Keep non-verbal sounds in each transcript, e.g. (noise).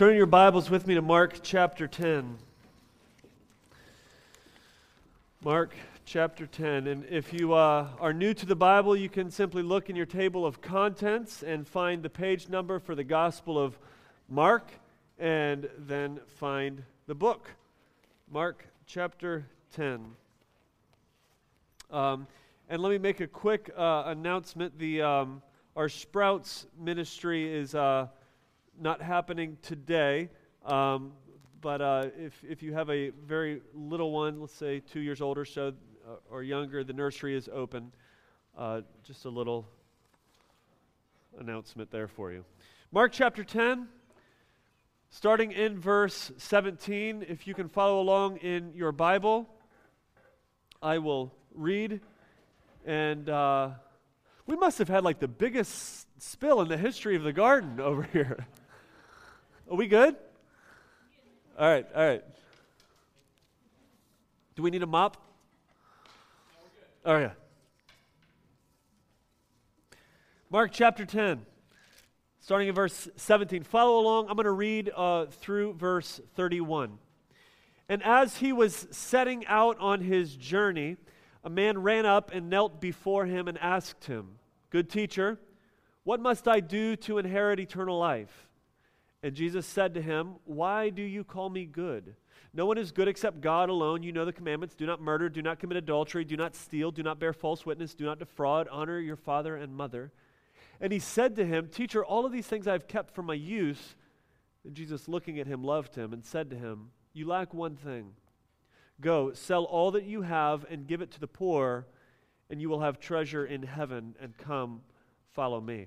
Turn your Bibles with me to Mark chapter 10. Mark chapter 10. And if you uh, are new to the Bible, you can simply look in your table of contents and find the page number for the Gospel of Mark, and then find the book. Mark chapter 10. Um, and let me make a quick uh, announcement. The, um, our Sprouts ministry is. Uh, not happening today. Um, but uh, if, if you have a very little one, let's say two years old or so, uh, or younger, the nursery is open. Uh, just a little announcement there for you. Mark chapter 10, starting in verse 17. If you can follow along in your Bible, I will read. And uh, we must have had like the biggest spill in the history of the garden (laughs) over here. Are we good? All right, all right. Do we need a mop? Oh, yeah. Mark chapter 10, starting in verse 17. Follow along. I'm going to read uh, through verse 31. And as he was setting out on his journey, a man ran up and knelt before him and asked him, Good teacher, what must I do to inherit eternal life? And Jesus said to him, Why do you call me good? No one is good except God alone. You know the commandments do not murder, do not commit adultery, do not steal, do not bear false witness, do not defraud, honor your father and mother. And he said to him, Teacher, all of these things I have kept from my youth. And Jesus, looking at him, loved him and said to him, You lack one thing. Go, sell all that you have and give it to the poor, and you will have treasure in heaven, and come, follow me.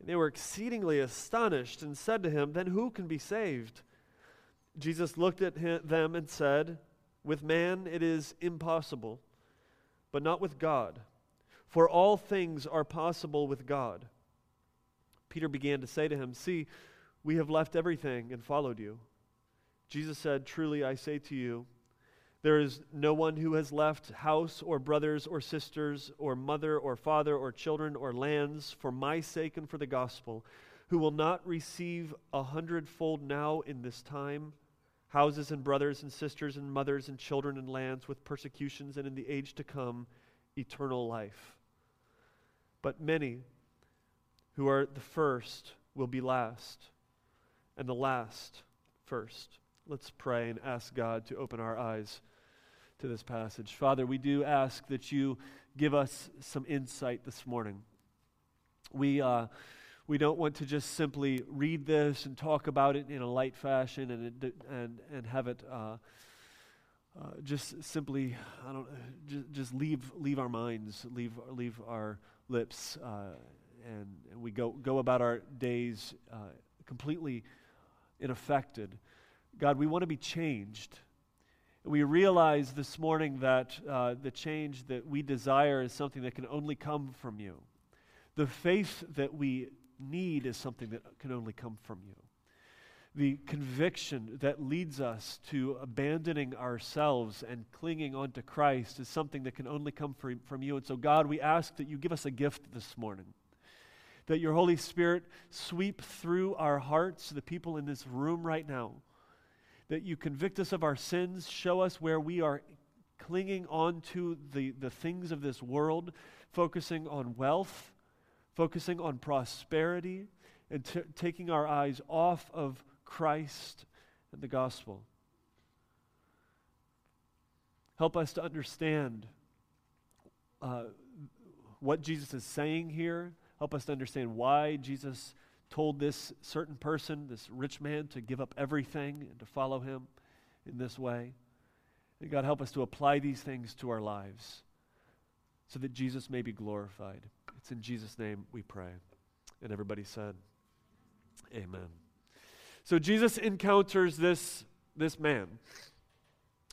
And they were exceedingly astonished and said to him, Then who can be saved? Jesus looked at him, them and said, With man it is impossible, but not with God. For all things are possible with God. Peter began to say to him, See, we have left everything and followed you. Jesus said, Truly I say to you, there is no one who has left house or brothers or sisters or mother or father or children or lands for my sake and for the gospel who will not receive a hundredfold now in this time houses and brothers and sisters and mothers and children and lands with persecutions and in the age to come eternal life. But many who are the first will be last, and the last first. Let's pray and ask God to open our eyes to this passage. Father, we do ask that you give us some insight this morning. We, uh, we don't want to just simply read this and talk about it in a light fashion and, and, and have it uh, uh, just simply, I don't, just, just leave, leave our minds, leave, leave our lips, uh, and, and we go, go about our days uh, completely unaffected. God, we want to be changed we realize this morning that uh, the change that we desire is something that can only come from you. The faith that we need is something that can only come from you. The conviction that leads us to abandoning ourselves and clinging onto Christ is something that can only come from, from you. And so, God, we ask that you give us a gift this morning. That your Holy Spirit sweep through our hearts, the people in this room right now, that you convict us of our sins, show us where we are clinging on to the, the things of this world, focusing on wealth, focusing on prosperity, and t- taking our eyes off of Christ and the gospel. Help us to understand uh, what Jesus is saying here. Help us to understand why Jesus told this certain person, this rich man, to give up everything and to follow him in this way. And God, help us to apply these things to our lives so that Jesus may be glorified. It's in Jesus' name we pray. And everybody said, Amen. So Jesus encounters this this man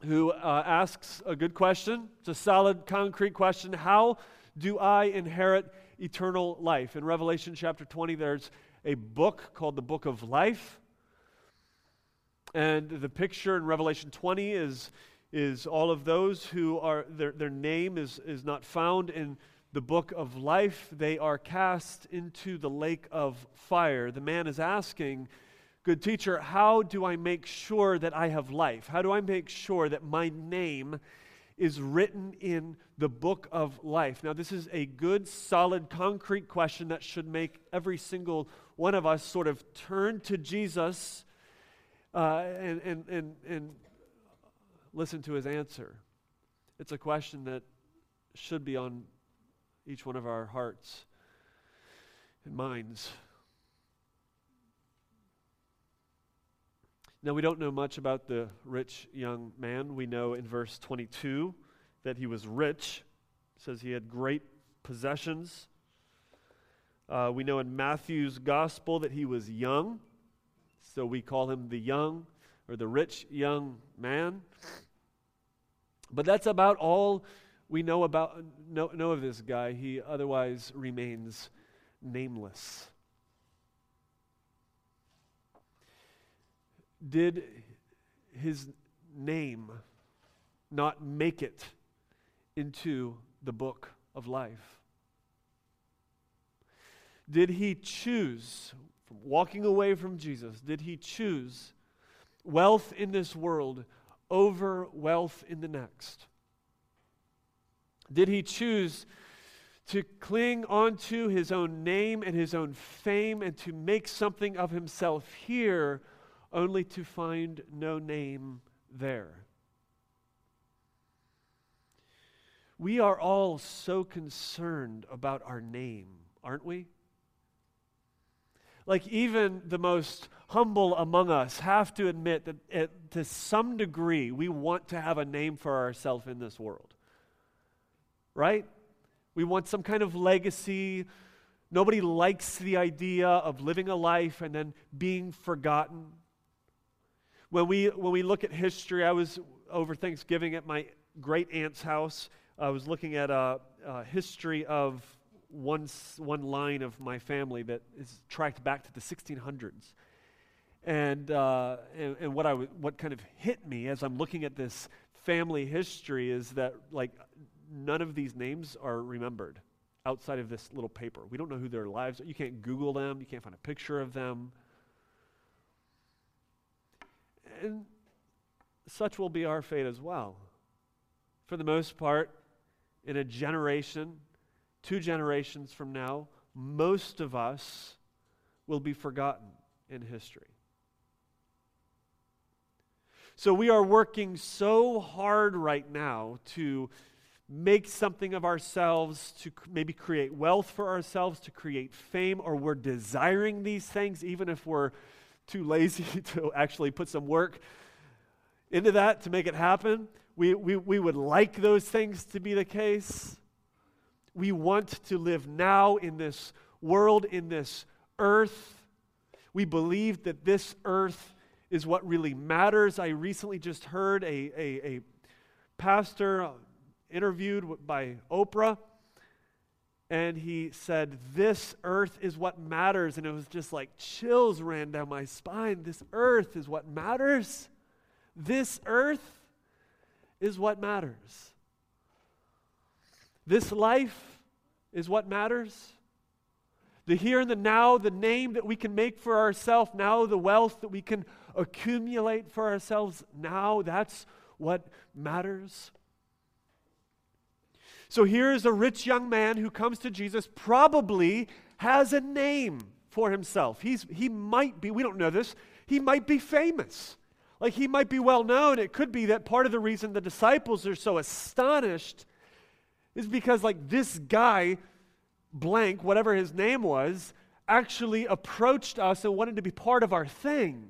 who uh, asks a good question. It's a solid, concrete question. How do I inherit eternal life? In Revelation chapter 20, there's a book called the Book of Life. And the picture in Revelation 20 is, is all of those who are, their, their name is, is not found in the book of life. They are cast into the lake of fire. The man is asking, Good teacher, how do I make sure that I have life? How do I make sure that my name is written in the book of life? Now, this is a good, solid, concrete question that should make every single one of us sort of turn to Jesus uh, and, and, and, and listen to his answer. It's a question that should be on each one of our hearts and minds. Now, we don't know much about the rich young man. We know in verse 22 that he was rich. It says he had great possessions. Uh, we know in Matthew's gospel that he was young. So we call him the young or the rich young man. But that's about all we know about know, know of this guy. He otherwise remains nameless. did his name not make it into the book of life? Did he choose, walking away from Jesus, did he choose wealth in this world over wealth in the next? Did he choose to cling onto his own name and his own fame and to make something of himself here only to find no name there. We are all so concerned about our name, aren't we? Like, even the most humble among us have to admit that it, to some degree we want to have a name for ourselves in this world. Right? We want some kind of legacy. Nobody likes the idea of living a life and then being forgotten. When we, when we look at history, I was over Thanksgiving at my great aunt's house. I was looking at a, a history of one, one line of my family that is tracked back to the 1600s. And, uh, and, and, what, I w- what kind of hit me as I'm looking at this family history is that, like, none of these names are remembered outside of this little paper. We don't know who their lives are. You can't Google them, you can't find a picture of them and such will be our fate as well. For the most part, in a generation, two generations from now, most of us will be forgotten in history. So we are working so hard right now to make something of ourselves, to maybe create wealth for ourselves, to create fame, or we're desiring these things, even if we're too lazy (laughs) to actually put some work into that to make it happen. We, we, we would like those things to be the case. We want to live now in this world, in this earth. We believe that this earth is what really matters. I recently just heard a, a, a pastor interviewed by Oprah and he said, This earth is what matters. And it was just like chills ran down my spine. This earth is what matters. This earth is what matters. This life is what matters. The here and the now, the name that we can make for ourselves now, the wealth that we can accumulate for ourselves now, that's what matters. So here is a rich young man who comes to Jesus, probably has a name for himself. He's, he might be, we don't know this, he might be famous. Like he might be well known. It could be that part of the reason the disciples are so astonished is because, like, this guy, blank, whatever his name was, actually approached us and wanted to be part of our thing.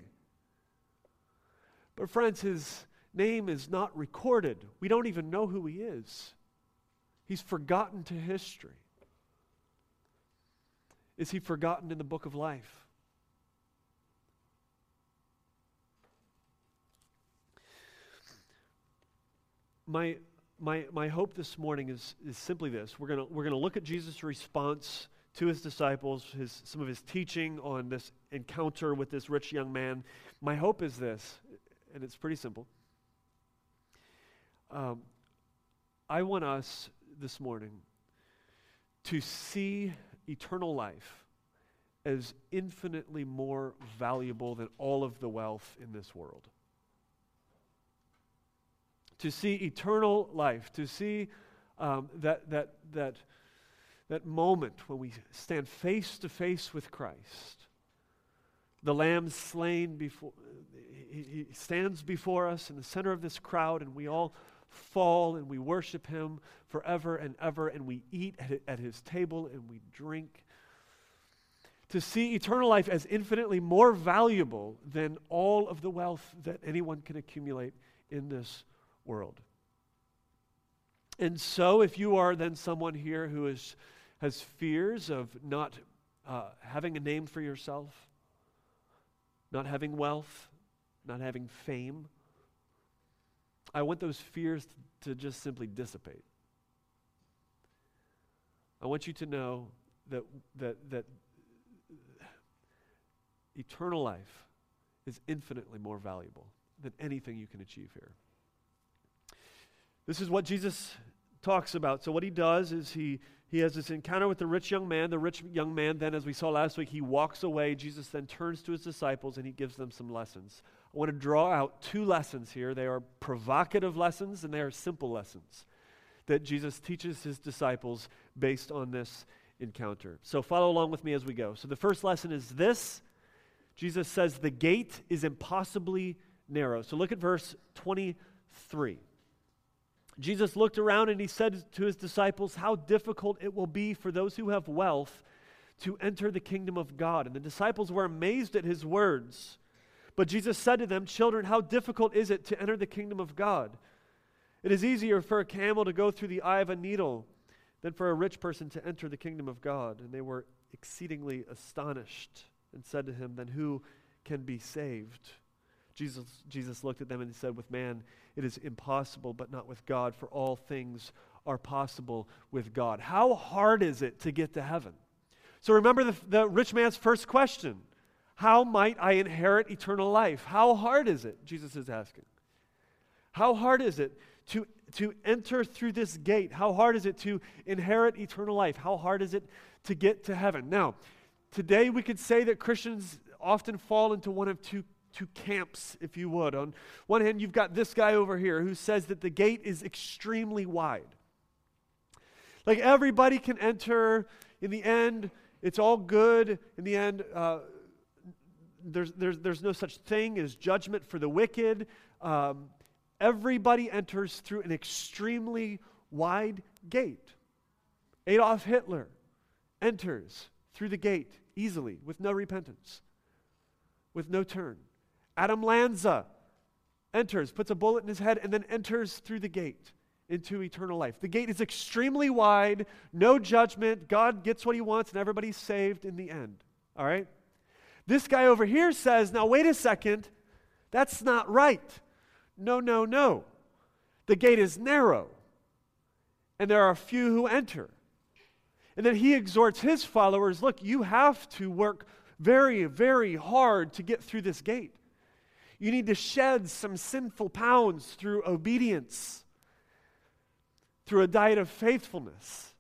But, friends, his name is not recorded. We don't even know who he is. He's forgotten to history. Is he forgotten in the book of life? my, my, my hope this morning is, is simply this. We're going we're to look at Jesus' response to his disciples, his, some of his teaching on this encounter with this rich young man. My hope is this, and it's pretty simple. Um, I want us this morning to see eternal life as infinitely more valuable than all of the wealth in this world. To see eternal life, to see um, that, that, that, that moment when we stand face to face with Christ. The Lamb slain before, he, stands before us in the center of this crowd, and we all fall and we worship him forever and ever, and we eat at, at his table and we drink. To see eternal life as infinitely more valuable than all of the wealth that anyone can accumulate in this world. And so, if you are then someone here who is, has fears of not uh, having a name for yourself, not having wealth, not having fame, I want those fears to just simply dissipate. I want you to know that, that, that eternal life is infinitely more valuable than anything you can achieve here. This is what Jesus talks about. So, what he does is he, he has this encounter with the rich young man. The rich young man, then, as we saw last week, he walks away. Jesus then turns to his disciples and he gives them some lessons. I want to draw out two lessons here. They are provocative lessons and they are simple lessons that Jesus teaches his disciples based on this encounter. So follow along with me as we go. So the first lesson is this Jesus says, The gate is impossibly narrow. So look at verse 23. Jesus looked around and he said to his disciples, How difficult it will be for those who have wealth to enter the kingdom of God. And the disciples were amazed at his words. But Jesus said to them, Children, how difficult is it to enter the kingdom of God? It is easier for a camel to go through the eye of a needle than for a rich person to enter the kingdom of God. And they were exceedingly astonished and said to him, Then who can be saved? Jesus, Jesus looked at them and he said, With man it is impossible, but not with God, for all things are possible with God. How hard is it to get to heaven? So remember the, the rich man's first question how might I inherit eternal life? How hard is it? Jesus is asking. How hard is it to, to enter through this gate? How hard is it to inherit eternal life? How hard is it to get to heaven? Now, today we could say that Christians often fall into one of two, two camps, if you would. On one hand, you've got this guy over here who says that the gate is extremely wide. Like everybody can enter. In the end, it's all good. In the end, uh, there's, there's, there's no such thing as judgment for the wicked. Um, everybody enters through an extremely wide gate. Adolf Hitler enters through the gate easily with no repentance, with no turn. Adam Lanza enters, puts a bullet in his head, and then enters through the gate into eternal life. The gate is extremely wide, no judgment. God gets what he wants, and everybody's saved in the end. All right? This guy over here says, now wait a second, that's not right. No, no, no. The gate is narrow, and there are few who enter. And then he exhorts his followers look, you have to work very, very hard to get through this gate. You need to shed some sinful pounds through obedience, through a diet of faithfulness.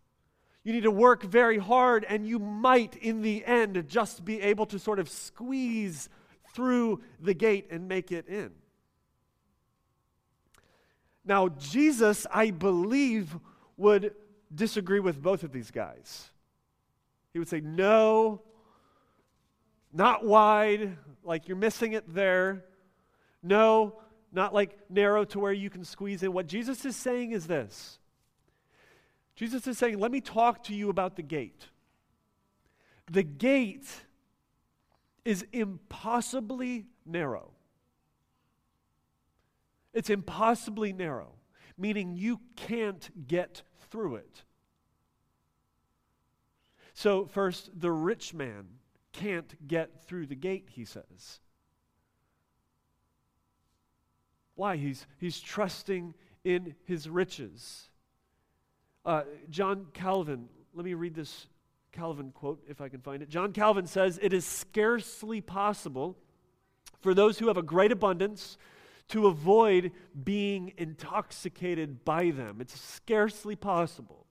You need to work very hard, and you might, in the end, just be able to sort of squeeze through the gate and make it in. Now, Jesus, I believe, would disagree with both of these guys. He would say, No, not wide, like you're missing it there. No, not like narrow to where you can squeeze in. What Jesus is saying is this Jesus is saying, Let me talk to you about the gate. The gate is impossibly narrow. It's impossibly narrow, meaning you can't get through it. So, first, the rich man can't get through the gate, he says. Why? He's, he's trusting in his riches. Uh, John Calvin, let me read this Calvin quote if I can find it. John Calvin says, It is scarcely possible for those who have a great abundance to avoid being intoxicated by them. It's scarcely possible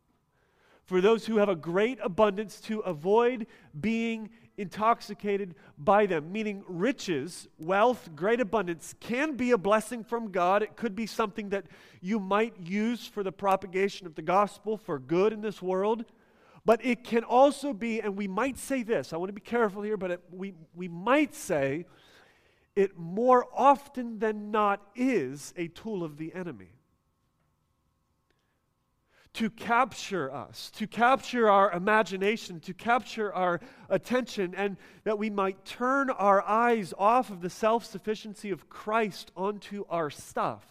for those who have a great abundance to avoid being intoxicated by them, meaning riches, wealth, great abundance can be a blessing from God. It could be something that you might use for the propagation of the gospel for good in this world. But it can also be, and we might say this, I want to be careful here, but it, we, we might say it more often than not is a tool of the enemy to capture us, to capture our imagination, to capture our attention, and that we might turn our eyes off of the self sufficiency of Christ onto our stuff.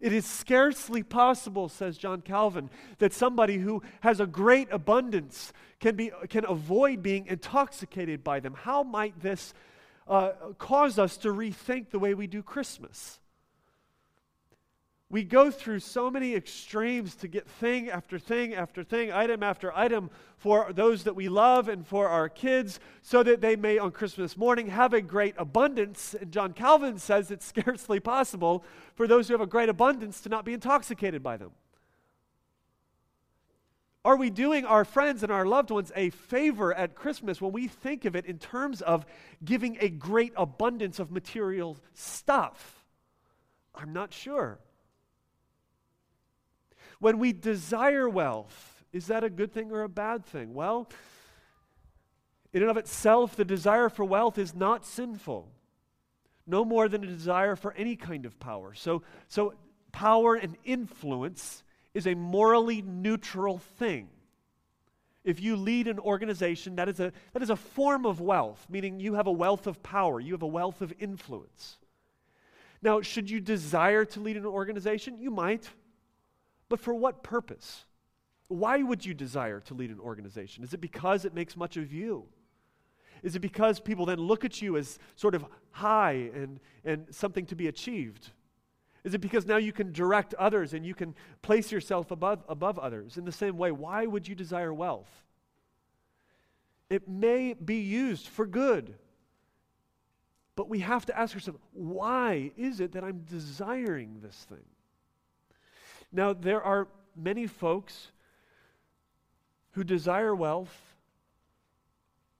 It is scarcely possible, says John Calvin, that somebody who has a great abundance can, be, can avoid being intoxicated by them. How might this uh, cause us to rethink the way we do Christmas? We go through so many extremes to get thing after thing after thing, item after item for those that we love and for our kids, so that they may on Christmas morning have a great abundance. And John Calvin says it's (laughs) scarcely possible for those who have a great abundance to not be intoxicated by them. Are we doing our friends and our loved ones a favor at Christmas when we think of it in terms of giving a great abundance of material stuff? I'm not sure. When we desire wealth, is that a good thing or a bad thing? Well, in and of itself, the desire for wealth is not sinful, no more than a desire for any kind of power. So, so power and influence is a morally neutral thing. If you lead an organization, that is, a, that is a form of wealth, meaning you have a wealth of power, you have a wealth of influence. Now, should you desire to lead an organization? You might. But for what purpose? Why would you desire to lead an organization? Is it because it makes much of you? Is it because people then look at you as sort of high and, and something to be achieved? Is it because now you can direct others and you can place yourself above, above others? In the same way, why would you desire wealth? It may be used for good. But we have to ask ourselves, why is it that I'm desiring this thing? Now, there are many folks who desire wealth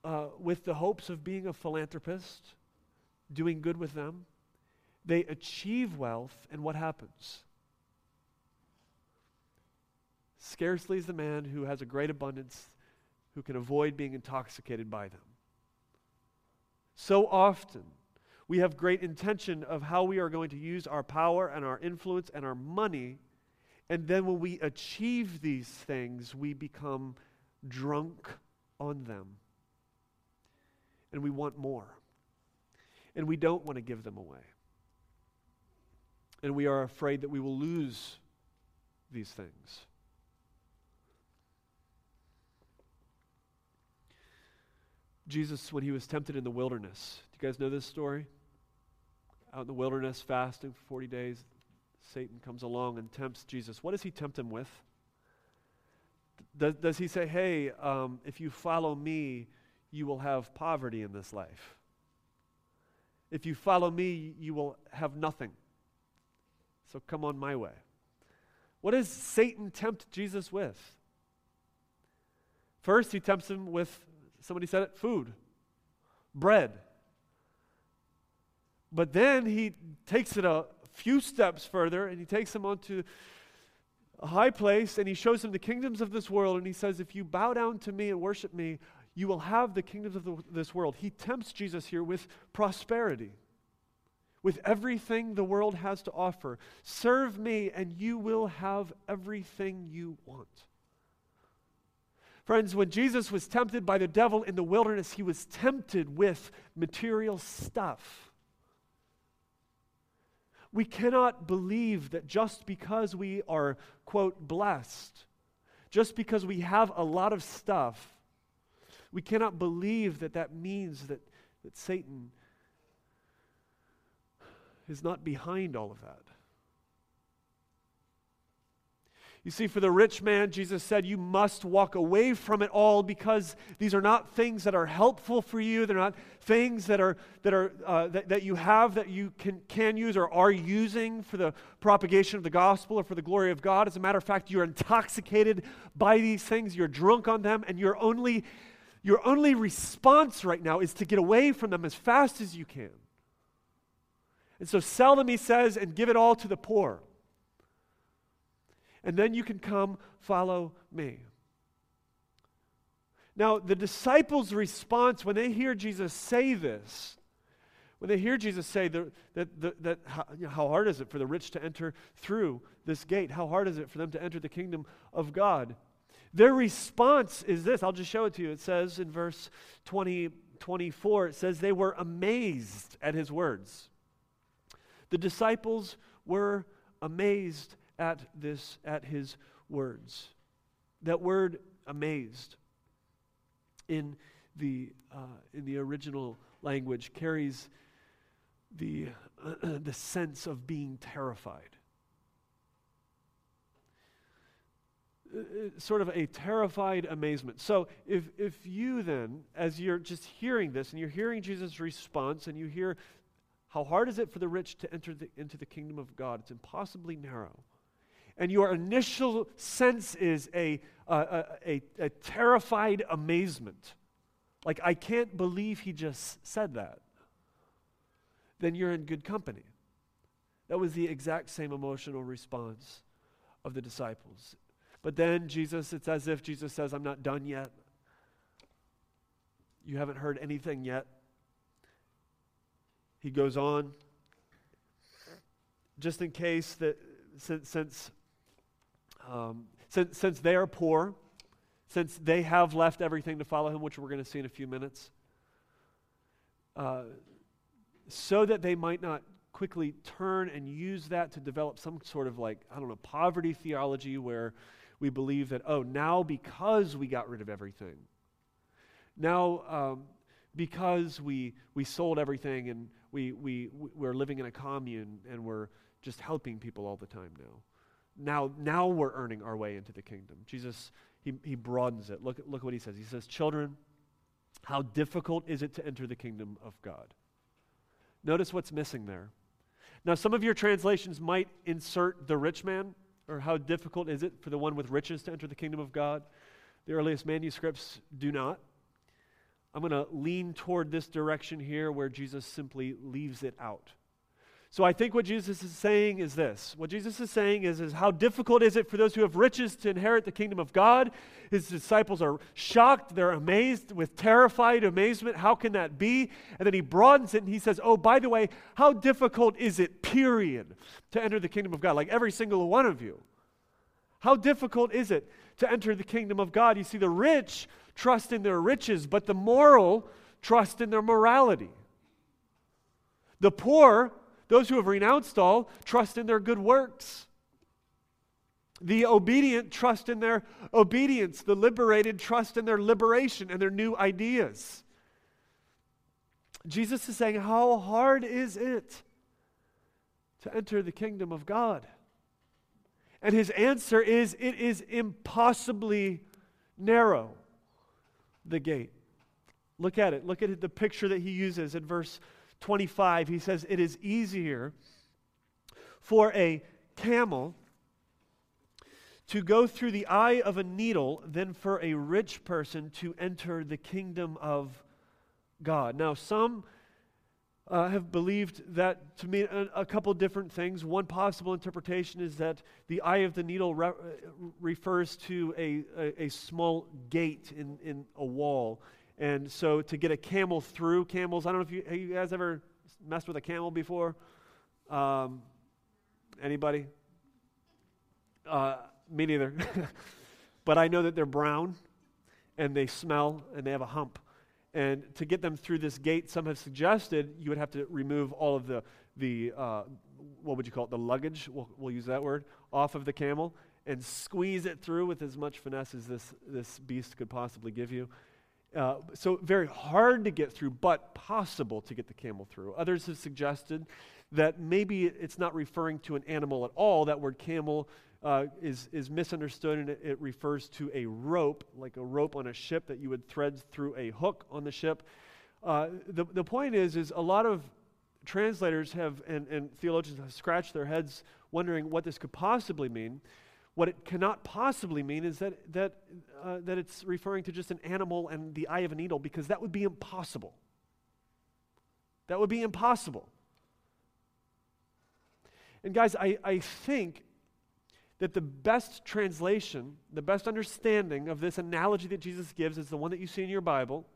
uh, with the hopes of being a philanthropist, doing good with them. They achieve wealth, and what happens? Scarcely is the man who has a great abundance who can avoid being intoxicated by them. So often, we have great intention of how we are going to use our power and our influence and our money and then when we achieve these things, we become drunk on them. And we want more. And we don't want to give them away. And we are afraid that we will lose these things. Jesus, when he was tempted in the wilderness, do you guys know this story? Out in the wilderness, fasting for 40 days, Satan comes along and tempts Jesus, what does he tempt him with? Does, does he say, hey, um, if you follow me, you will have poverty in this life? If you follow me, you will have nothing. So come on my way. What does Satan tempt Jesus with? First, he tempts him with, somebody said it, food, bread. But then he takes it a, few steps further and he takes him onto a high place and he shows him the kingdoms of this world and he says, If you bow down to me and worship me, you will have the kingdoms of the, this world. He tempts Jesus here with prosperity, with everything the world has to offer. Serve me and you will have everything you want. Friends, when Jesus was tempted by the devil in the wilderness, he was tempted with material stuff. We cannot believe that just because we are, quote, blessed, just because we have a lot of stuff, we cannot believe that that means that, that Satan is not behind all of that. You see, for the rich man, Jesus said, You must walk away from it all because these are not things that are helpful for you. They're not things that, are, that, are, uh, that, that you have that you can, can use or are using for the propagation of the gospel or for the glory of God. As a matter of fact, you're intoxicated by these things, you're drunk on them, and your only, your only response right now is to get away from them as fast as you can. And so sell them, he says, and give it all to the poor and then you can come follow me. Now, the disciples' response when they hear Jesus say this, when they hear Jesus say that, that, that, how, you know, how hard is it for the rich to enter through this gate? How hard is it for them to enter the kingdom of God? Their response is this. I'll just show it to you. It says in verse 20, 24, it says, They were amazed at his words. The disciples were amazed at this, at his words. That word amazed in the, uh, in the original language carries the, uh, (clears throat) the sense of being terrified. Uh, uh, sort of a terrified amazement. So, if, if you then, as you're just hearing this and you're hearing Jesus' response and you hear, how hard is it for the rich to enter the, into the kingdom of God? It's impossibly narrow and your initial sense is a, a, a, a, terrified amazement, like, I can't believe he just said that, then you're in good company. That was the exact same emotional response of the disciples. But then Jesus, it's as if Jesus says, I'm not done yet. You haven't heard anything yet. He goes on, just in case that since, since um, since, since they are poor, since they have left everything to follow him, which we're going to see in a few minutes, uh, so that they might not quickly turn and use that to develop some sort of like, I don't know, poverty theology where we believe that, oh, now because we got rid of everything, now um, because we, we sold everything and we, we, we're living in a commune and we're just helping people all the time now now, now we're earning our way into the kingdom. Jesus, he, he broadens it. Look, look what he says. He says, Children, how difficult is it to enter the kingdom of God? Notice what's missing there. Now, some of your translations might insert the rich man, or how difficult is it for the one with riches to enter the kingdom of God? The earliest manuscripts do not. I'm going to lean toward this direction here where Jesus simply leaves it out. So I think what Jesus is saying is this. What Jesus is saying is, is how difficult is it for those who have riches to inherit the kingdom of God? His disciples are shocked, they're amazed with terrified amazement. How can that be? And then he broadens it and he says, Oh, by the way, how difficult is it, period, to enter the kingdom of God? Like every single one of you. How difficult is it to enter the kingdom of God? You see, the rich trust in their riches, but the moral trust in their morality. The poor those who have renounced all trust in their good works. The obedient trust in their obedience. The liberated trust in their liberation and their new ideas. Jesus is saying, How hard is it to enter the kingdom of God? And his answer is, It is impossibly narrow, the gate. Look at it. Look at the picture that he uses in verse 25, he says, It is easier for a camel to go through the eye of a needle than for a rich person to enter the kingdom of God. Now, some uh, have believed that to mean a, a, couple different things. One possible interpretation is that the eye of the needle re- refers to a, a, a, small gate in, in a wall. And so to get a camel through, camels, I don't know if you, have you guys ever messed with a camel before? Um, anybody? Uh, me neither. (laughs) but I know that they're brown and they smell and they have a hump. And to get them through this gate, some have suggested you would have to remove all of the, the uh, what would you call it, the luggage, we'll, we'll use that word, off of the camel and squeeze it through with as much finesse as this, this beast could possibly give you. Uh, so, very hard to get through, but possible to get the camel through. Others have suggested that maybe it's not referring to an animal at all. That word camel uh, is, is misunderstood and it, it, refers to a rope, like a rope on a ship that you would thread through a hook on the ship. Uh, the, the point is, is a lot of translators have and, and theologians have scratched their heads wondering what this could possibly mean. What it cannot possibly mean is that, that, uh, that it's referring to just an animal and the eye of a needle, because that would be impossible. That would be impossible. And guys, I, I think that the best translation, the best understanding of this analogy that Jesus gives is the one that you see in your Bible,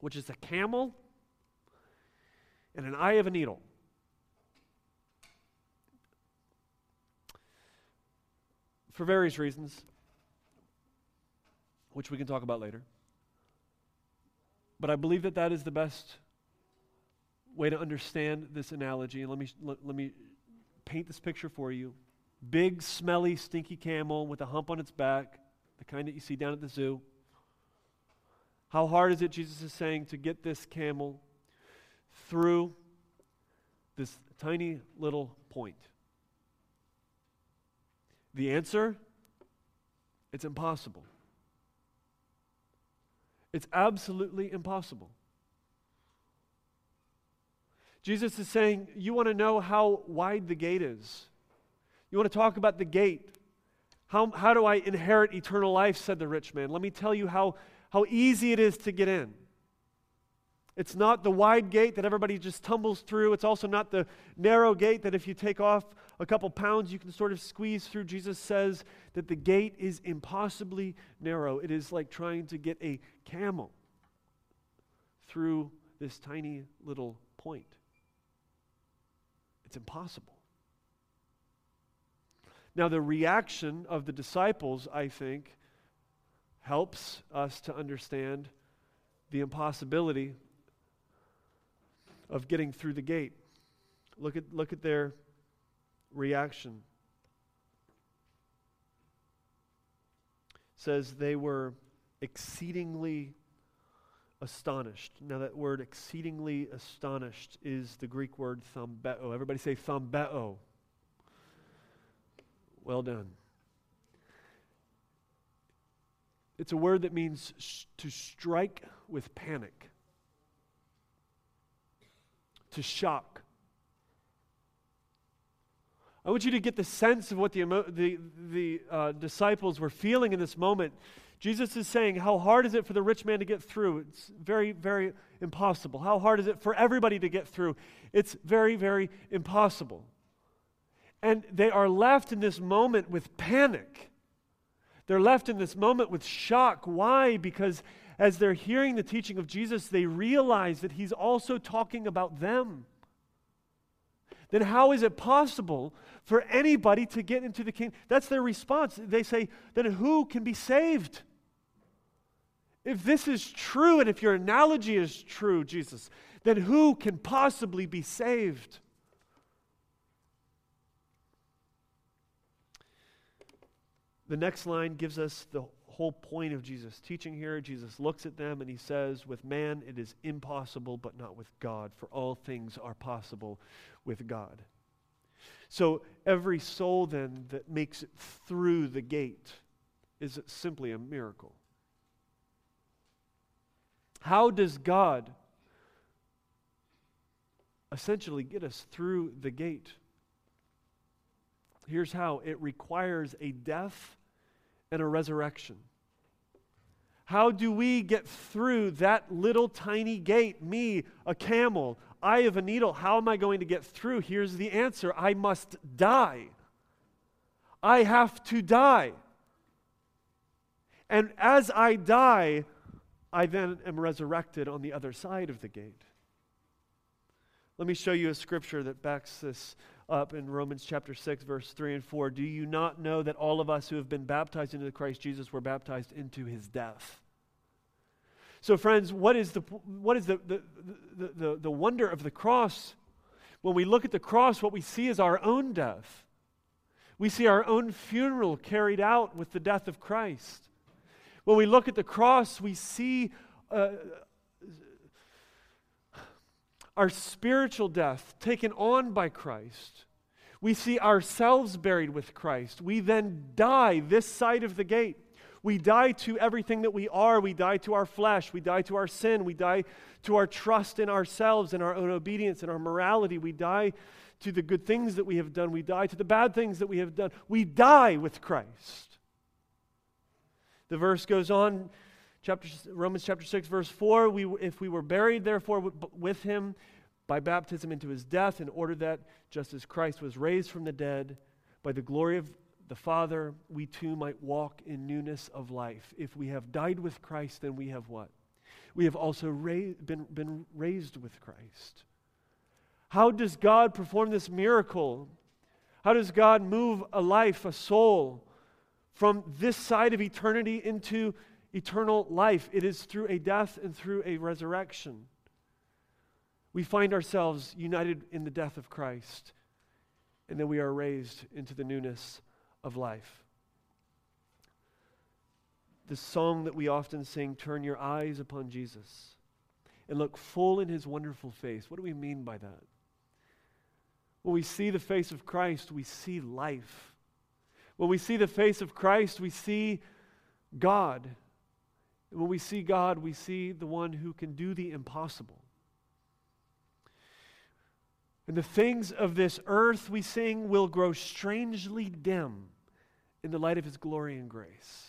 which is a camel and an eye of a needle. For various reasons, which we can talk about later. But I believe that that is the best way to understand this analogy. And let me, let, let me paint this picture for you. Big, smelly, stinky camel with a hump on its back, the kind that you see down at the zoo. How hard is it, Jesus is saying, to get this camel through this tiny little point? The answer it's impossible. It's absolutely impossible. Jesus is saying, You want to know how wide the gate is? You want to talk about the gate? How, how do I inherit eternal life? said the rich man. Let me tell you how, how easy it is to get in. It's not the wide gate that everybody just tumbles through. It's also not the narrow gate that if you take off a couple pounds, you can sort of squeeze through. Jesus says that the gate is impossibly narrow. It is like trying to get a camel through this tiny little point. It's impossible. Now, the reaction of the disciples, I think, helps us to understand the impossibility of getting through the gate. Look at, look at their reaction. It says they were exceedingly astonished. Now, that word exceedingly astonished is the Greek word thambeo. Everybody say thambeo. Well done. It's a word that means sh- to strike with panic, to shock. I want you to get the sense of what the, the, the uh, disciples were feeling in this moment. Jesus is saying, How hard is it for the rich man to get through? It's very, very impossible. How hard is it for everybody to get through? It's very, very impossible. And they are left in this moment with panic. They're left in this moment with shock. Why? Because as they're hearing the teaching of Jesus, they realize that he's also talking about them. Then, how is it possible for anybody to get into the kingdom? That's their response. They say, then who can be saved? If this is true, and if your analogy is true, Jesus, then who can possibly be saved? The next line gives us the whole point of Jesus' teaching here. Jesus looks at them and he says, With man it is impossible, but not with God, for all things are possible with God. So every soul then that makes it through the gate is simply a miracle. How does God essentially get us through the gate? Here's how it requires a death and a resurrection. How do we get through that little tiny gate? Me, a camel, eye of a needle. How am I going to get through? Here's the answer I must die. I have to die. And as I die, I then am resurrected on the other side of the gate. Let me show you a scripture that backs this up in Romans chapter 6, verse 3 and 4. Do you not know that all of us who have been baptized into Christ Jesus were baptized into his death? So, friends, what is the, what is the, the, the, the, the wonder of the cross? When we look at the cross, what we see is our own death. We see our own funeral carried out with the death of Christ. When we look at the cross, we see uh, our spiritual death taken on by Christ. We see ourselves buried with Christ. We then die this side of the gate. We die to everything that we are. We die to our flesh. We die to our sin. We die to our trust in ourselves and our own obedience and our morality. We die to the good things that we have done. We die to the bad things that we have done. We die with Christ. The verse goes on, chapter, Romans chapter 6, verse 4 we, If we were buried, therefore, with him by baptism into his death, in order that, just as Christ was raised from the dead by the glory of the Father, we too might walk in newness of life. If we have died with Christ, then we have what? We have also ra- been, been raised with Christ. How does God perform this miracle? How does God move a life, a soul, from this side of eternity into eternal life? It is through a death and through a resurrection. We find ourselves united in the death of Christ, and then we are raised into the newness of life. The song that we often sing, Turn Your Eyes Upon Jesus and look full in his wonderful face. What do we mean by that? When we see the face of Christ, we see life. When we see the face of Christ, we see God. When we see God, we see the one who can do the impossible. And the things of this earth we sing will grow strangely dim in the light of his glory and grace.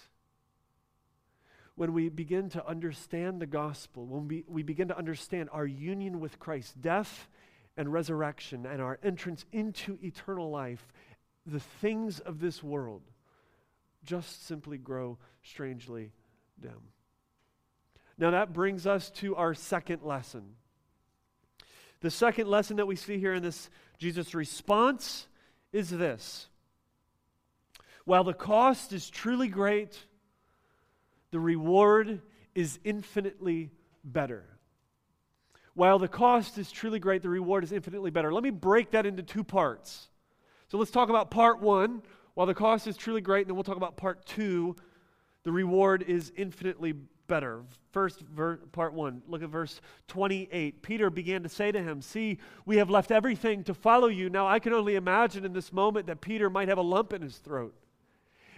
When we begin to understand the gospel, when we, we begin to understand our union with Christ, death and resurrection and our entrance into eternal life, the things of this world just simply grow strangely dim. Now, that brings us to our second lesson. The second lesson that we see here in this Jesus' response is this While the cost is truly great, the reward is infinitely better. While the cost is truly great, the reward is infinitely better. Let me break that into two parts. So let's talk about part one, while the cost is truly great, and then we'll talk about part two, the reward is infinitely better. First, ver- part one, look at verse 28. Peter began to say to him, See, we have left everything to follow you. Now, I can only imagine in this moment that Peter might have a lump in his throat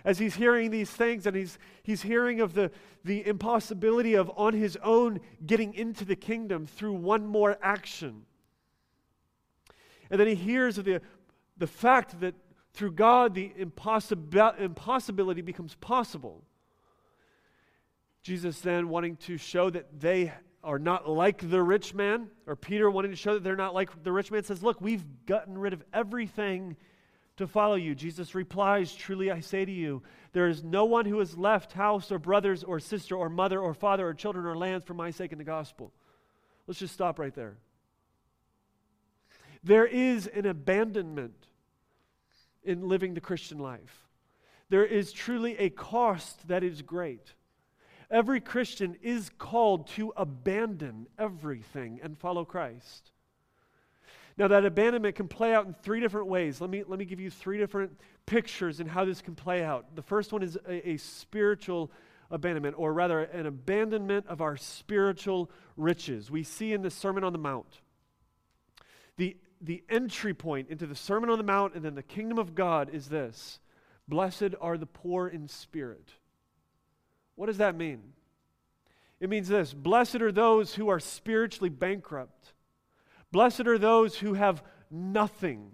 as he's hearing these things and he's, he's hearing of the, the impossibility of on his own getting into the kingdom through one more action. And then he hears of the, the fact that through God the impossibil- impossibility becomes possible. Jesus then wanting to show that they are not like the rich man, or Peter wanting to show that they're not like the rich man, says, Look, we've gotten rid of everything to follow you. Jesus replies, Truly I say to you, there is no one who has left house or brothers or sister or mother or father or children or lands for my sake in the gospel. Let's just stop right there. There is an abandonment in living the Christian life. There is truly a cost that is great. Every Christian is called to abandon everything and follow Christ. Now, that abandonment can play out in three different ways. Let me, let me give you three different pictures in how this can play out. The first one is a, a spiritual abandonment, or rather, an abandonment of our spiritual riches. We see in the Sermon on the Mount the, the entry point into the Sermon on the Mount and then the kingdom of God is this Blessed are the poor in spirit. What does that mean? It means this Blessed are those who are spiritually bankrupt Blessed are those who have nothing.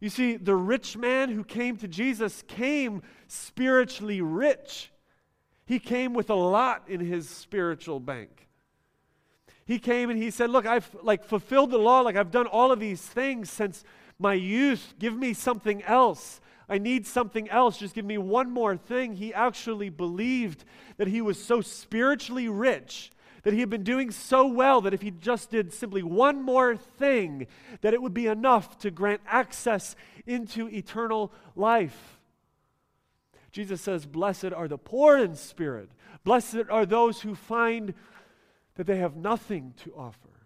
You see, the rich man who came to Jesus came spiritually rich. He came with a lot in his spiritual bank. He came and he said, "Look, I've like fulfilled the law, like I've done all of these things since my youth. Give me something else. I need something else. Just give me one more thing." He actually believed that he was so spiritually rich that he had been doing so well that if he just did simply one more thing, that it would be enough to grant access into eternal life. Jesus says, Blessed are the poor in spirit. Blessed are those who find that they have nothing to offer.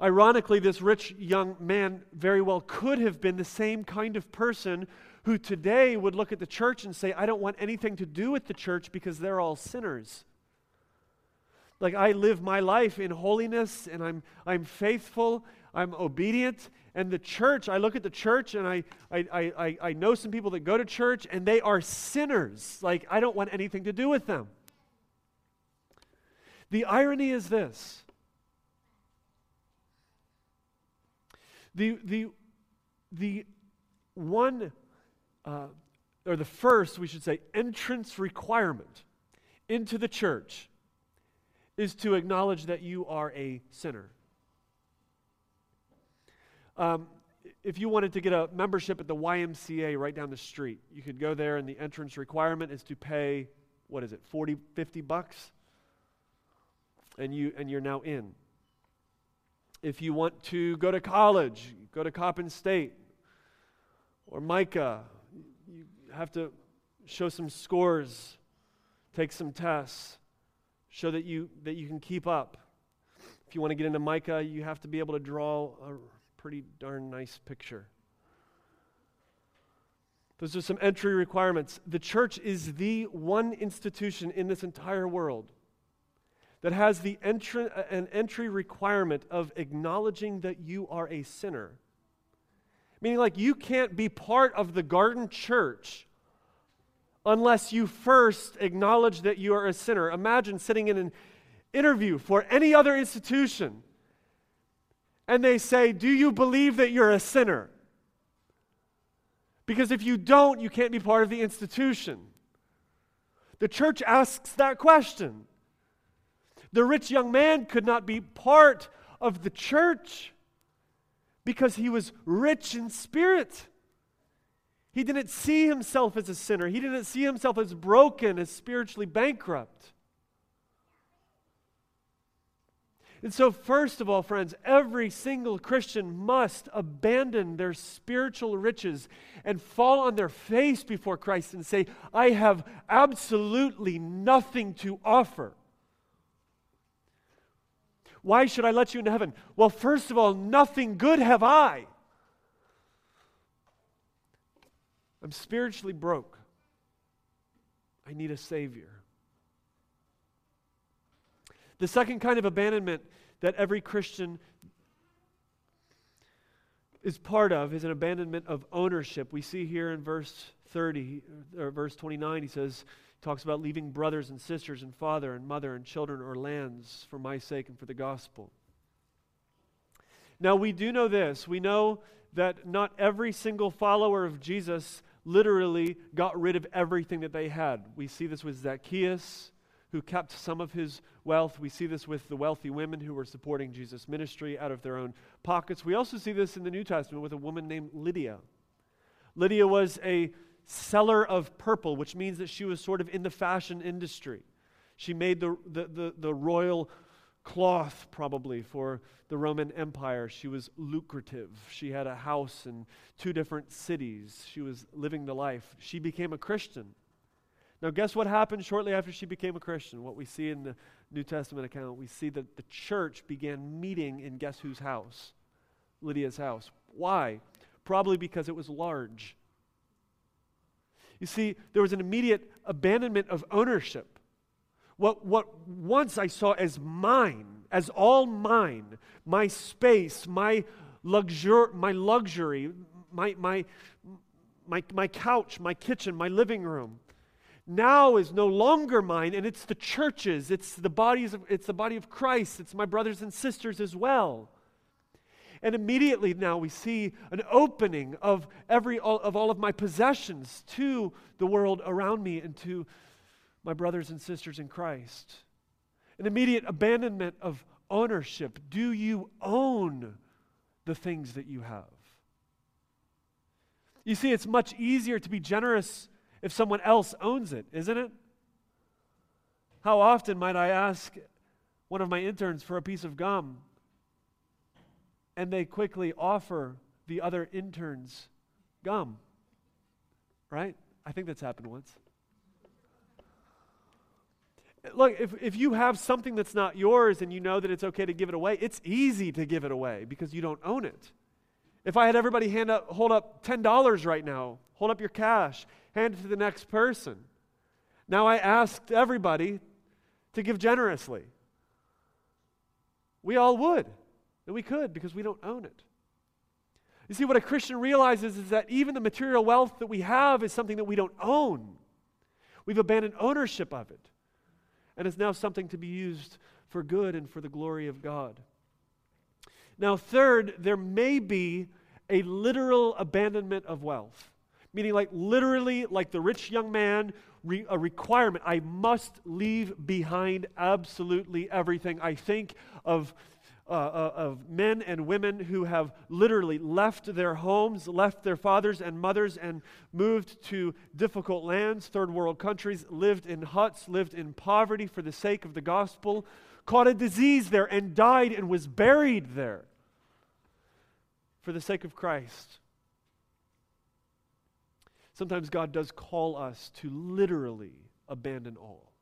Ironically, this rich young man very well could have been the same kind of person who today would look at the church and say, I don't want anything to do with the church because they're all sinners. Like I live my life in holiness and I'm, I'm faithful, I'm obedient. And the church, I look at the church and I, I, I, I know some people that go to church and they are sinners. Like I don't want anything to do with them. The irony is this the, the, the one, uh, or the first, we should say, entrance requirement into the church is to acknowledge that you are a sinner. Um, if you wanted to get a membership at the YMCA right down the street, you could go there, and the entrance requirement is to pay, what is it, 40, 50 bucks? And, you, and you're now in. If you want to go to college, go to Coppin State or MICA, you have to show some scores, take some tests show that you, that you can keep up. If you want to get into MICA, you have to be able to draw a pretty darn nice picture. Those are some entry requirements. The church is the one institution in this entire world that has the entry, an entry requirement of acknowledging that you are a sinner. Meaning, like, you can't be part of the garden church unless you first acknowledge that you are a sinner. Imagine sitting in an interview for any other institution and they say, Do you believe that you're a sinner? Because if you don't, you can't be part of the institution. The church asks that question. The rich young man could not be part of the church because he was rich in spirit. He didn't see himself as a sinner. He didn't see himself as broken, as spiritually bankrupt. And so, first of all, friends, every single Christian must abandon their spiritual riches and fall on their face before Christ and say, I have absolutely nothing to offer. Why should I let you into heaven? Well, first of all, nothing good have I. I'm spiritually broke. I need a Savior. The second kind of abandonment that every Christian is part of is an abandonment of ownership. We see here in verse 30 or verse 29 he says talks about leaving brothers and sisters and father and mother and children or lands for my sake and for the gospel. Now we do know this. We know that not every single follower of Jesus literally got rid of everything that they had. We see this with Zacchaeus, who kept some of his wealth. We see this with the wealthy women who were supporting Jesus' ministry out of their own pockets. We also see this in the New Testament with a woman named Lydia. Lydia was a seller of purple, which means that she was sort of in the fashion industry. She made the, the, the, the royal cloth, probably, for the Roman Empire. She was lucrative. She had a house in two different cities. She was living the life. She became a Christian. Now, guess what happened shortly after she became a Christian? What we see in the New Testament account, we see that the church began meeting in guess whose house? Lydia's house. Why? Probably because it was large. You see, there was an immediate abandonment of ownership. What, what once I saw as mine, as all mine, my space, my, luxur- my luxury, my, my, my, my couch, my kitchen, my living room, now is no longer mine, and it's the churches, it's the bodies of, it's the body of Christ, it's my brothers and sisters as well. And immediately now we see an opening of every of all of my possessions to the world around me and to my brothers and sisters in Christ. An immediate abandonment of ownership. Do you own the things that you have? You see, it's much easier to be generous if someone else owns it, isn't it? How often might I ask one of my interns for a piece of gum and they quickly offer the other interns gum? Right? I think that's happened once look, if, if you have something that's not yours and you know that it's okay to give it away, it's easy to give it away because you don't own it. If I had everybody hand up, hold up $10 right now, hold up your cash, hand it to the next person. Now I asked everybody to give generously. We all would. And we could because we don't own it. You see, what a Christian realizes is that even the material wealth that we have is something that we don't own. We've abandoned ownership of it. And it's now something to be used for good and for the glory of God. Now, third, there may be a literal abandonment of wealth, meaning, like literally, like the rich young man, re- a requirement. I must leave behind absolutely everything. I think of uh, uh, of men and women who have literally left their homes, left their fathers and mothers, and moved to difficult lands, third world countries, lived in huts, lived in poverty for the sake of the gospel, caught a disease there, and died and was buried there for the sake of Christ. Sometimes God does call us to literally abandon all.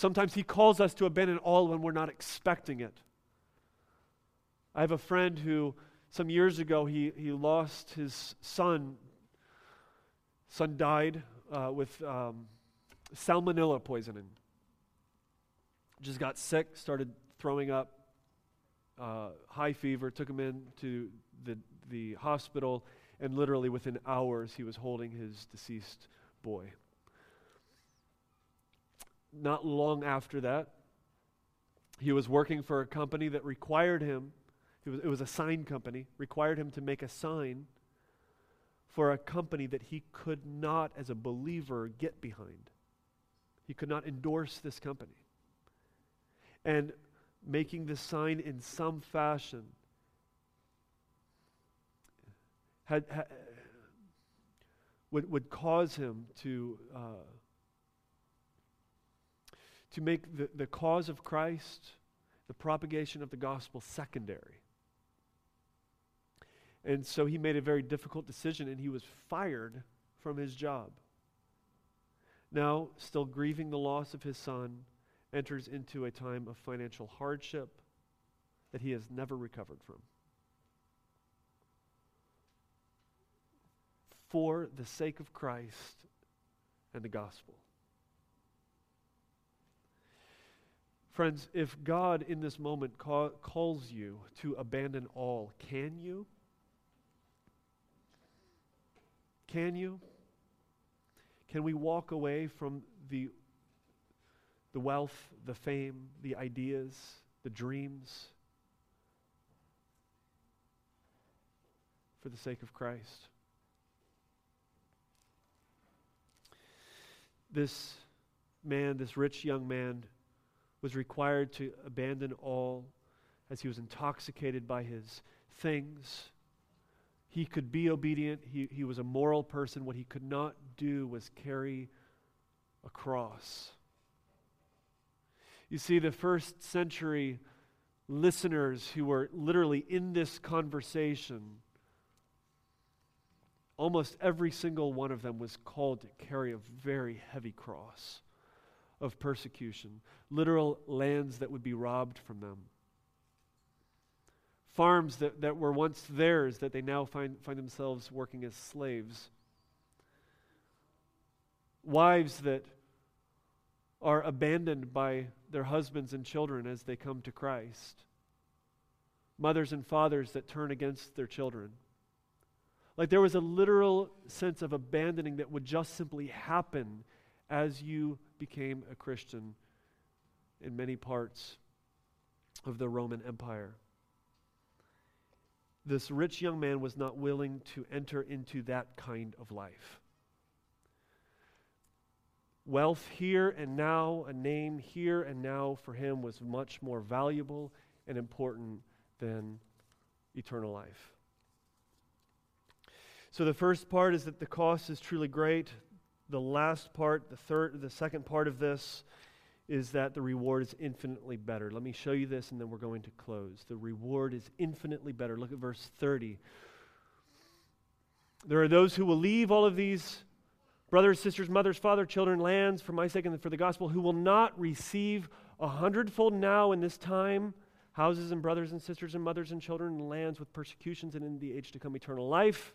Sometimes He calls us to abandon all when we're not expecting it. I have a friend who, some years ago, he, he lost his son. Son died uh, with um, salmonella poisoning. Just got sick, started throwing up, uh, high fever, took him in to the, the hospital, and literally within hours he was holding his deceased boy. Not long after that, he was working for a company that required him, it was, it was a sign company, required him to make a sign for a company that he could not, as a believer, get behind. He could not endorse this company. And making the sign in some fashion had, had would, would cause him to, uh, to make the, the cause of Christ, the propagation of the gospel, secondary. And so he made a very difficult decision and he was fired from his job. Now, still grieving the loss of his son, enters into a time of financial hardship that he has never recovered from. For the sake of Christ and the gospel. Friends, if God in this moment ca- calls you to abandon all, can you? Can you? Can we walk away from the the wealth, the fame, the ideas, the dreams for the sake of Christ. This man, this rich young man, was required to abandon all as he was intoxicated by his things. He could be obedient. He, he was a moral person. What he could not do was carry a cross. You see, the first century listeners who were literally in this conversation, almost every single one of them was called to carry a very heavy cross of persecution, literal lands that would be robbed from them, farms that, that were once theirs that they now find, find themselves working as slaves, wives that are abandoned by their husbands and children as they come to Christ, mothers and fathers that turn against their children. Like there was a literal sense of abandoning that would just simply happen as you became a Christian in many parts of the Roman Empire. This rich young man was not willing to enter into that kind of life. Wealth here and now, a name here and now for him was much more valuable and important than eternal life. So the first part is that the cost is truly great. The last part, the third the second part of this is that the reward is infinitely better. Let me show you this and then we're going to close. The reward is infinitely better. Look at verse 30. There are those who will leave all of these brothers, sisters, mothers, father, children, lands for my sake and for the gospel, who will not receive a hundredfold now in this time houses and brothers and sisters and mothers and children and lands with persecutions and in the age to come eternal life.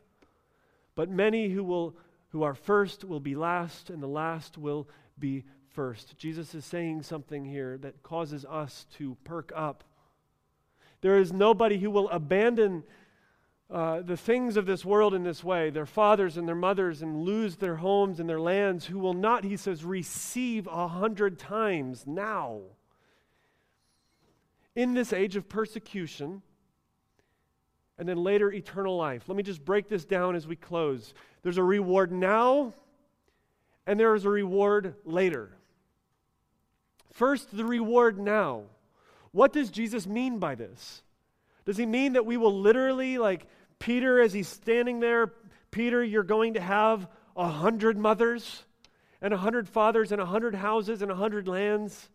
But many who will who are first will be last, and the last will be first. Jesus is saying something here that causes us to perk up. There is nobody who will abandon uh, the things of this world in this way, their fathers and their mothers, and lose their homes and their lands, who will not, he says, receive a hundred times now. In this age of persecution, and then later eternal life. Let me just break this down as we close. There's a reward now, and there is a reward later. First, the reward now. What does Jesus mean by this? Does he mean that we will literally, like Peter, as he's standing there, Peter, you're going to have a hundred mothers and a hundred fathers and a hundred houses and a hundred lands?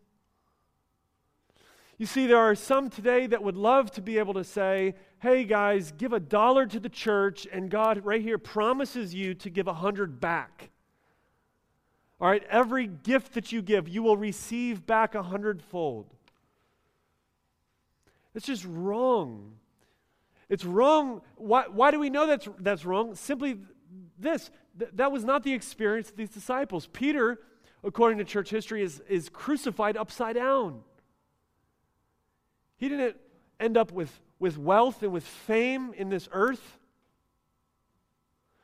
You see, there are some today that would love to be able to say, hey guys, give a dollar to the church, and God right here promises you to give a hundred back. All right, every gift that you give, you will receive back a hundredfold. It's just wrong. It's wrong. Why, why do we know that's, that's wrong? Simply this th- that was not the experience of these disciples. Peter, according to church history, is, is crucified upside down. He didn't end up with, with wealth and with fame in this earth.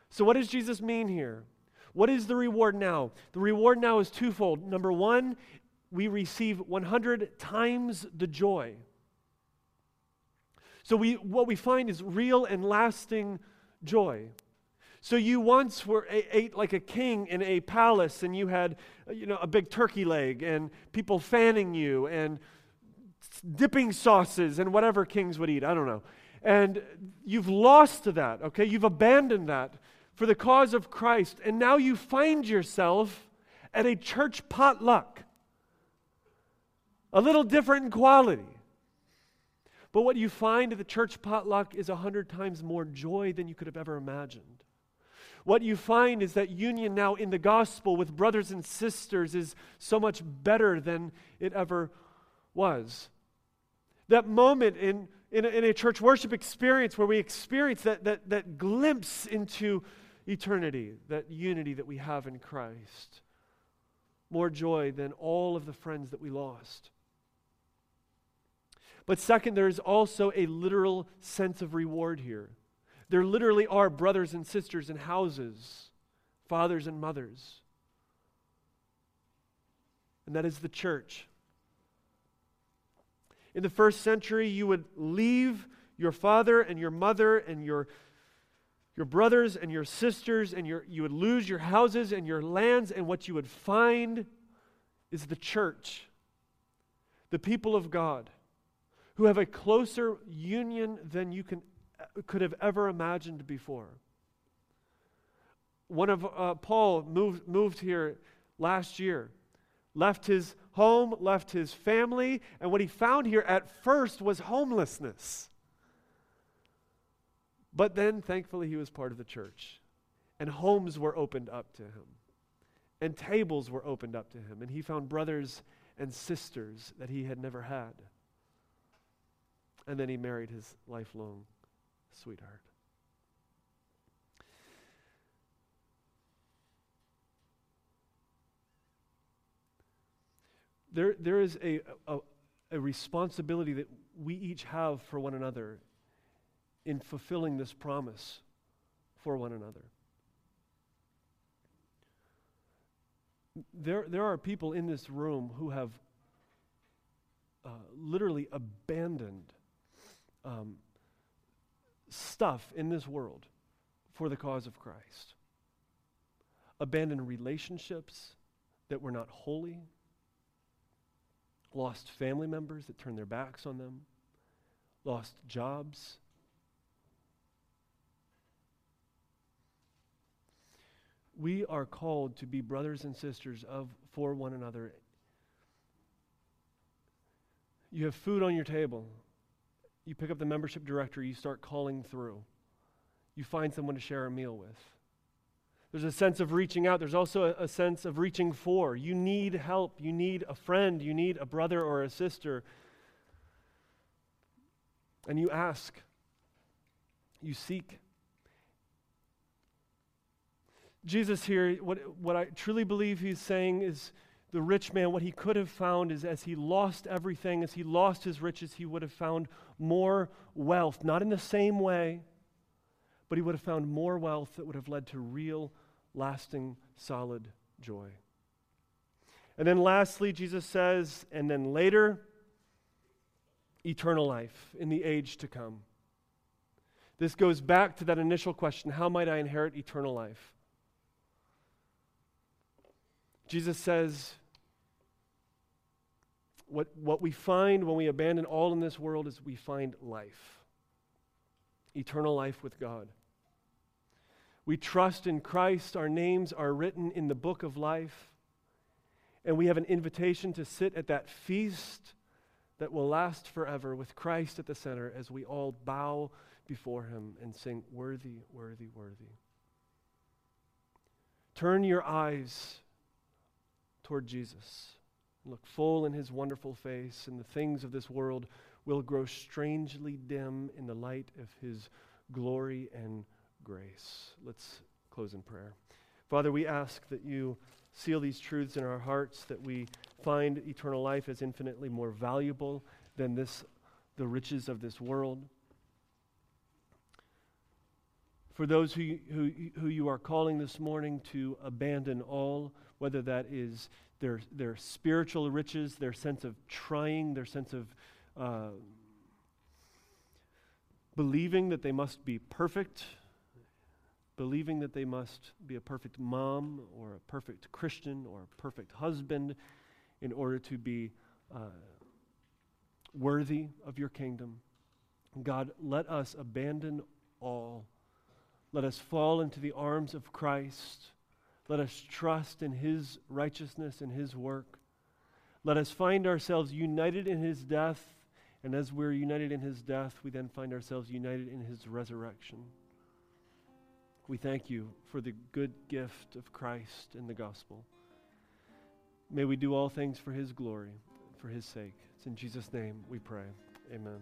So, what does Jesus mean here? What is the reward now? The reward now is twofold. Number one, we receive 100 times the joy. So we, what we find is real and lasting joy. So you once were ate like a king in a palace, and you had, you know, a big turkey leg, and people fanning you, and dipping sauces, and whatever kings would eat. I don't know. And you've lost that. Okay, you've abandoned that for the cause of Christ, and now you find yourself at a church potluck. A little different in quality. But what you find at the church potluck is a hundred times more joy than you could have ever imagined. What you find is that union now in the gospel with brothers and sisters is so much better than it ever was. That moment in, in, a, in a church worship experience where we experience that, that, that glimpse into eternity, that unity that we have in Christ. More joy than all of the friends that we lost. But second, there is also a literal sense of reward here. There literally are brothers and sisters in houses, fathers and mothers. And that is the church. In the first century, you would leave your father and your mother and your, your brothers and your sisters, and your, you would lose your houses and your lands, and what you would find is the church, the people of God who have a closer union than you can, could have ever imagined before. One of uh, Paul moved, moved here last year, left his home, left his family, and what he found here at first was homelessness. But then, thankfully, he was part of the church, and homes were opened up to him, and tables were opened up to him, and he found brothers and sisters that he had never had. And then he married his lifelong sweetheart. There, there is a, a, a responsibility that we each have for one another in fulfilling this promise for one another. There, there are people in this room who have uh, literally abandoned um, stuff in this world for the cause of Christ. Abandoned relationships that were not holy, lost family members that turned their backs on them, lost jobs. We are called to be brothers and sisters of for one another. You have food on your table you pick up the membership directory, you start calling through. You find someone to share a meal with. There's a sense of reaching out. There's also a, a, sense of reaching for. You need help. You need a friend. You need a brother or a sister. And you ask. You seek. Jesus here, what, what I truly believe he's saying is the rich man, what he could have found is as he lost everything, as he lost his riches, he would have found more wealth. Not in the same way, but he would have found more wealth that would have led to real, lasting, solid joy. And then lastly, Jesus says, and then later, eternal life in the age to come. This goes back to that initial question how might I inherit eternal life? Jesus says, what, what we find when we abandon all in this world is we find life, eternal life with God. We trust in Christ, our names are written in the book of life, and we have an invitation to sit at that feast that will last forever with Christ at the center as we all bow before him and sing, Worthy, worthy, worthy. Turn your eyes toward Jesus. Look full in his wonderful face, and the things of this world will grow strangely dim in the light of his glory and grace. Let's close in prayer. Father, we ask that you seal these truths in our hearts, that we find eternal life as infinitely more valuable than this, the riches of this world. For those who, who, who you are calling this morning to abandon all, whether that is their, their spiritual riches, their sense of trying, their sense of uh, believing that they must be perfect, believing that they must be a perfect mom or a perfect Christian or a perfect husband in order to be uh, worthy of your kingdom. God, let us abandon all. Let us fall into the arms of Christ let us trust in his righteousness and his work. Let us find ourselves united in his death. And as we're united in his death, we then find ourselves united in his resurrection. We thank you for the good gift of Christ and the gospel. May we do all things for his glory, for his sake. It's in Jesus' name we pray. Amen.